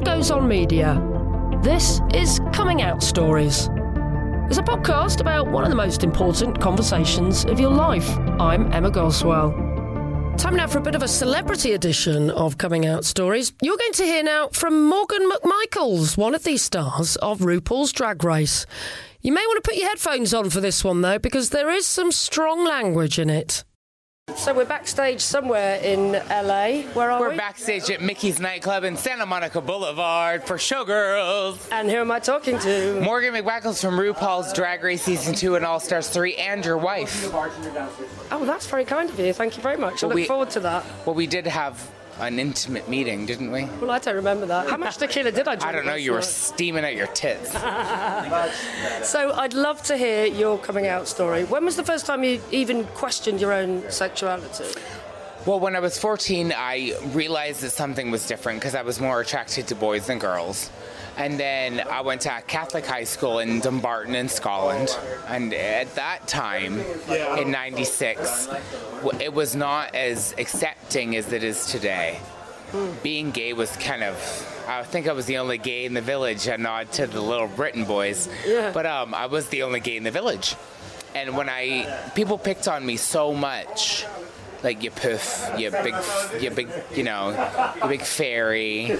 what goes on media. This is Coming Out Stories. It's a podcast about one of the most important conversations of your life. I'm Emma Goswell. Time now for a bit of a celebrity edition of Coming Out Stories. You're going to hear now from Morgan McMichaels, one of the stars of RuPaul's Drag Race. You may want to put your headphones on for this one, though, because there is some strong language in it. So we're backstage somewhere in LA. Where are We're we? backstage at Mickey's nightclub in Santa Monica Boulevard for Showgirls. And who am I talking to? Morgan McMichaels from RuPaul's Drag Race Season 2 and All Stars 3 and your wife. Oh, that's very kind of you. Thank you very much. I Well, look we- forward to that. Well, we did have an intimate meeting, didn't we? Well, I don't remember that. How much tequila did I drink? I don't know, you were night? steaming at your tits. So I'd love to hear your coming out story. When was the first time you even questioned your own sexuality? Well, when I was 14, I realized that something was different because I was more attracted to boys than girls. And then I went to a Catholic high school in Dumbarton in Scotland. And at that time, in 96, it was not as accepting as it is today. Being gay was kind of, I think I was the only gay in the village, a nod to the little Britain boys. Yeah. But um, I was the only gay in the village. And when I, people picked on me so much like you poof, you big, you big, you know, you big fairy.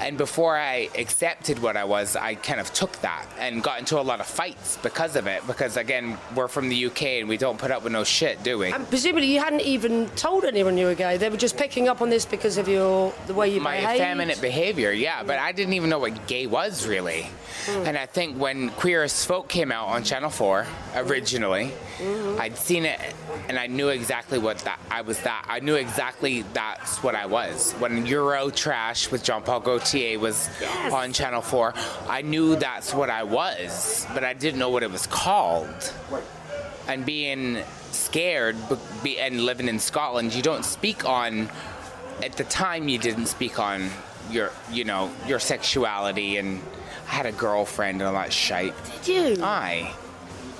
And before I accepted what I was, I kind of took that and got into a lot of fights because of it. Because again, we're from the UK and we don't put up with no shit, do we? And presumably you hadn't even told anyone you were gay. They were just picking up on this because of your the way you behaved. my behaved. effeminate behavior, yeah, but I didn't even know what gay was really. Hmm. And I think when Queer as Folk came out on Channel 4 originally, mm-hmm. I'd seen it and I knew exactly what that I was that. I knew exactly that's what I was. When Euro Trash with Jean Paul Gaultier was on Channel 4, I knew that's what I was, but I didn't know what it was called and being scared and living in Scotland, you don't speak on. At the time, you didn't speak on your, you know, your sexuality. And I had a girlfriend and all that shite. Did you? Aye.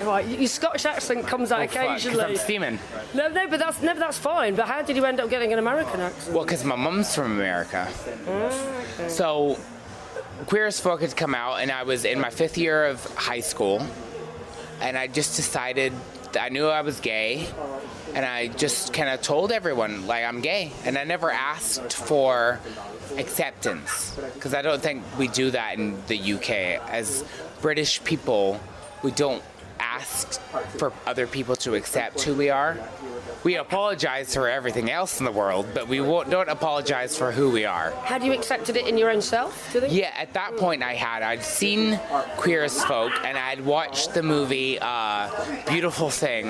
Right, your Scottish accent comes out Oh, fuck, occasionally. I'm steaming. no, no, but that's no, that's fine. But how did you end up getting an American accent? Well, because my mom's from America. Ah, so, Queer as Folk had come out, and I was in my fifth year of high school, and I just decided I knew I was gay, and I just kind of told everyone like I'm gay, and I never asked for acceptance because I don't think we do that in the UK as British people. We don't ask for other people to accept who we are. We apologize for everything else in the world, but we won't, don't apologize for who we are. Had you accepted it in your own self? Yeah, at that point I had. I'd seen Queer as Folk and I'd watched the movie uh, Beautiful Thing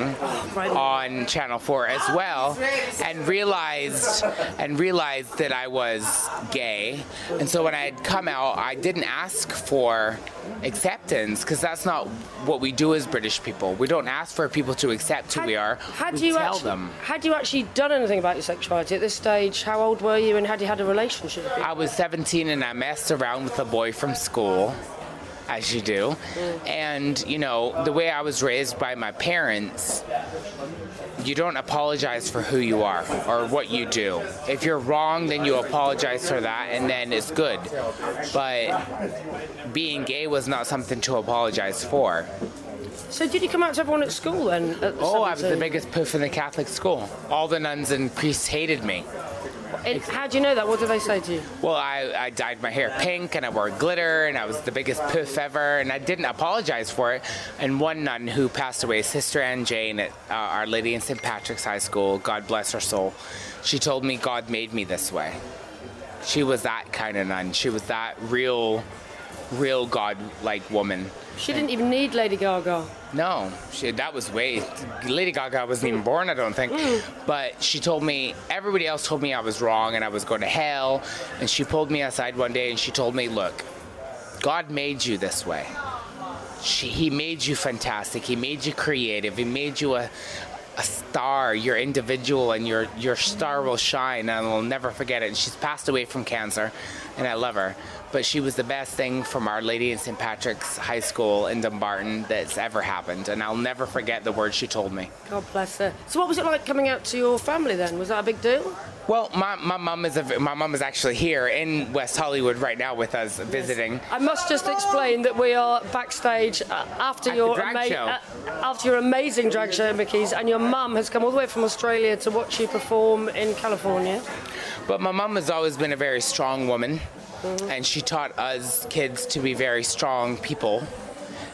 on Channel 4 as well and realized and realized that I was gay. And so when I had come out, I didn't ask for acceptance because that's not what we do as British people. We don't ask for people to accept who we are. Had we you tell actually, them. Had you actually done anything about your sexuality at this stage? How old were you, and had you had a relationship? I was 17 and I messed around with a boy from school, as you do. And, you know, the way I was raised by my parents, you don't apologize for who you are or what you do. If you're wrong, then you apologize for that and then it's good. But being gay was not something to apologize for. So did you come out to everyone at school then? At Oh, I was the biggest poof in the Catholic school. All the nuns and priests hated me. And how do you know that? What did they say to you? Well, I, I dyed my hair pink and I wore glitter and I was the biggest poof ever and I didn't apologize for it. And one nun who passed away, Sister Anne Jane at uh, Our Lady in St. Patrick's High School, God bless her soul, she told me God made me this way. She was that kind of nun. She was that real, real God like woman. She didn't even need Lady Gaga. No, she, that was way. Lady Gaga wasn't even born, I don't think. Mm. But she told me, everybody else told me I was wrong and I was going to hell. And she pulled me aside one day and she told me, look, God made you this way. She, he made you fantastic. He made you creative. He made you a, a star. You're individual and your, your star will shine and I'll never forget it. And she's passed away from cancer. And I love her. But she was the best thing from Our Lady in St. Patrick's High School in Dumbarton that's ever happened, and I'll never forget the words she told me. God bless her. So, what was it like coming out to your family then? Was that a big deal? Well, my, my mom is a, my mom is actually here in West Hollywood right now with us visiting. I must just explain that we are backstage uh, after At your the drag show. uh, after your amazing drag show, Mickey's, and your mum has come all the way from Australia to watch you perform in California. But my mom has always been a very strong woman, and she taught us kids to be very strong people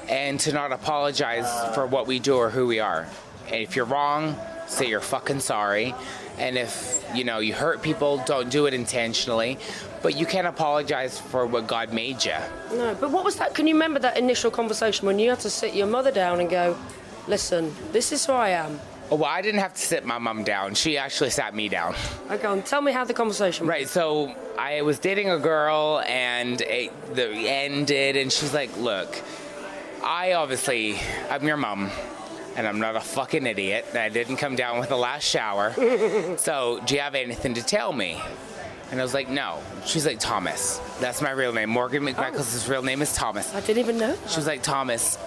and to not apologize for what we do or who we are. And if you're wrong, say you're fucking sorry. And if you know you hurt people, don't do it intentionally. But you can't apologize for what God made you. No, but what was that? Can you remember that initial conversation when you had to sit your mother down and go, "Listen, this is who I am." Oh, Well, I didn't have to sit my mom down. She actually sat me down. Okay, on, tell me how the conversation went. Right. So I was dating a girl, and it, the ended, and she's like, "Look, I obviously I'm your mom." And I'm not a fucking idiot. And I didn't come down with the last shower. so, do you have anything to tell me? And I was like, no. She's like, Thomas. That's my real name. Morgan oh. McMichaels' real name is Thomas. I didn't even know. that. She was like, Thomas,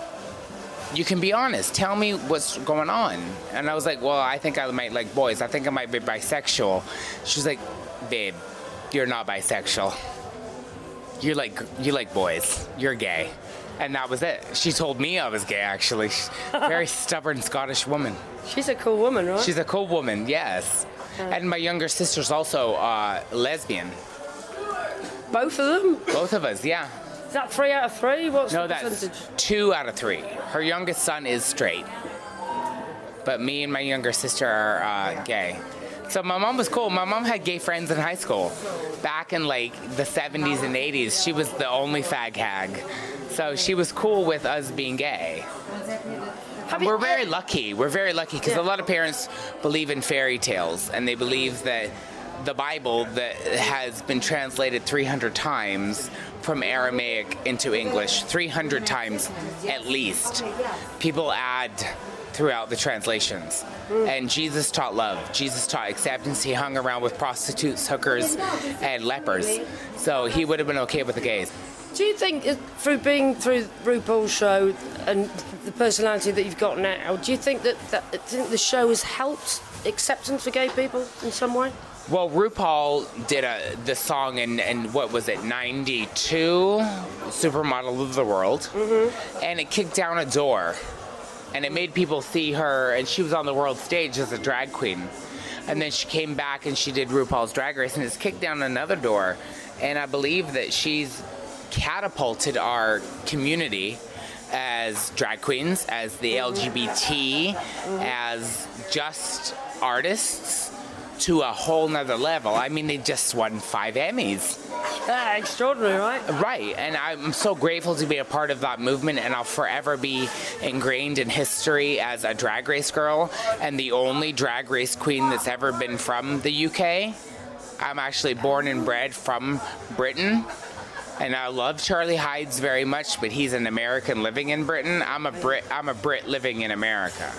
you can be honest. Tell me what's going on. And I was like, well, I think I might like boys. I think I might be bisexual. She was like, babe, you're not bisexual. You like you like boys. You're gay. And that was it. She told me I was gay, actually. She's Very stubborn Scottish woman. She's a cool woman, right? She's a cool woman, yes. And my younger sister's also uh, lesbian. Both of them. Both of us, yeah. Is that three out of three? What's No, the that's percentage? two out of three. Her youngest son is straight, but me and my younger sister are uh, gay. So my mom was cool. My mom had gay friends in high school. Back in like the 70s and 80s, she was the only fag hag. So she was cool with us being gay. Have And we're very lucky. We're very lucky because Yeah. a lot of parents believe in fairy tales and they believe that the Bible that has been translated 300 times from Aramaic into English, 300 times at least. People add throughout the translations. And Jesus taught love. Jesus taught acceptance. He hung around with prostitutes, hookers, and lepers. So he would have been okay with the gays. Do you think through being through RuPaul's show and the personality that you've got now, do you think that, that think the show has helped acceptance for gay people in some way? Well, RuPaul did a the song in, in what was it, 92, Supermodel of the World, mm-hmm. and it kicked down a door, and it made people see her, and she was on the world stage as a drag queen, and then she came back and she did RuPaul's Drag Race, and it's kicked down another door, and I believe that she's catapulted our community as drag queens, as the LGBT, mm-hmm. as just artists to a whole nother level. I mean, they just won five Emmys. Ah, extraordinary, right? Right, and I'm so grateful to be a part of that movement, and I'll forever be ingrained in history as a drag race girl and the only drag race queen that's ever been from the UK. I'm actually born and bred from Britain. And I love Charlie Hides very much, but he's an American living in Britain. I'm a Brit. I'm a Brit living in America.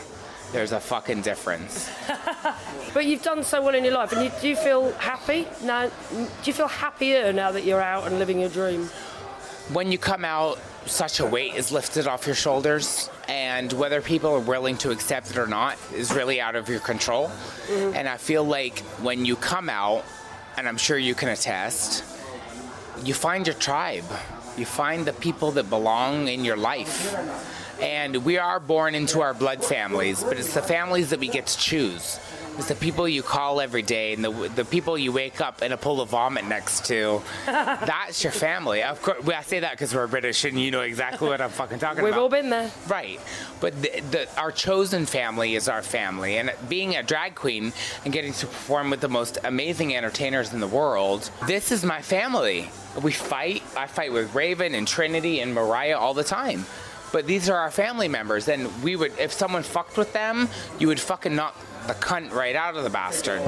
There's a fucking difference. But you've done so well in your life, and you, do you feel happy now? Do you feel happier now that you're out and living your dream? when you come out, such a weight is lifted off your shoulders, and whether people are willing to accept it or not is really out of your control. Mm-hmm. And I feel like when you come out, and I'm sure you can attest, you find your tribe. You find the people that belong in your life. And we are born into our blood families, but it's the families that we get to choose. It's the people you call every day and the, the people you wake up in a pool of vomit next to. That's your family. Of course, I say that because we're British and you know exactly what I'm fucking talking about. We've all been there. Right. But the, the, our chosen family is our family. And being a drag queen and getting to perform with the most amazing entertainers in the world, this is my family. We fight. I fight with Raven and Trinity and Mariah all the time. But these are our family members. And we would, if someone fucked with them, you would fucking knock the cunt right out of the bastard.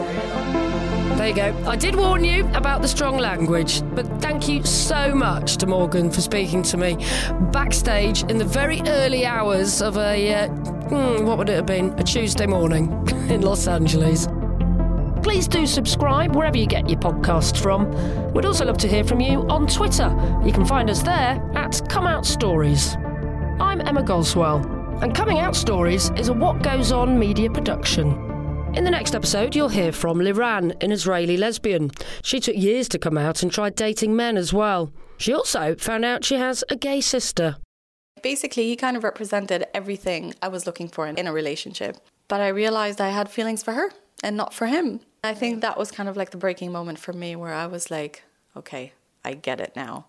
There you go. I did warn you about the strong language, but thank you so much to Morgan for speaking to me backstage in the very early hours of a, uh, hmm, what would it have been? A Tuesday morning in Los Angeles. please do subscribe wherever you get your podcasts from. We'd also love to hear from you on Twitter. You can find us there at Come Out Stories. I'm Emma Goswell, and Coming Out Stories is a What Goes On media production. In the next episode, you'll hear from Liran, an Israeli lesbian. She took years to come out and tried dating men as well. She also found out she has a gay sister. Basically, he kind of represented everything I was looking for in a relationship. But I realized I had feelings for her and not for him. I think that was kind of like the breaking moment for me where I was like, okay, I get it now.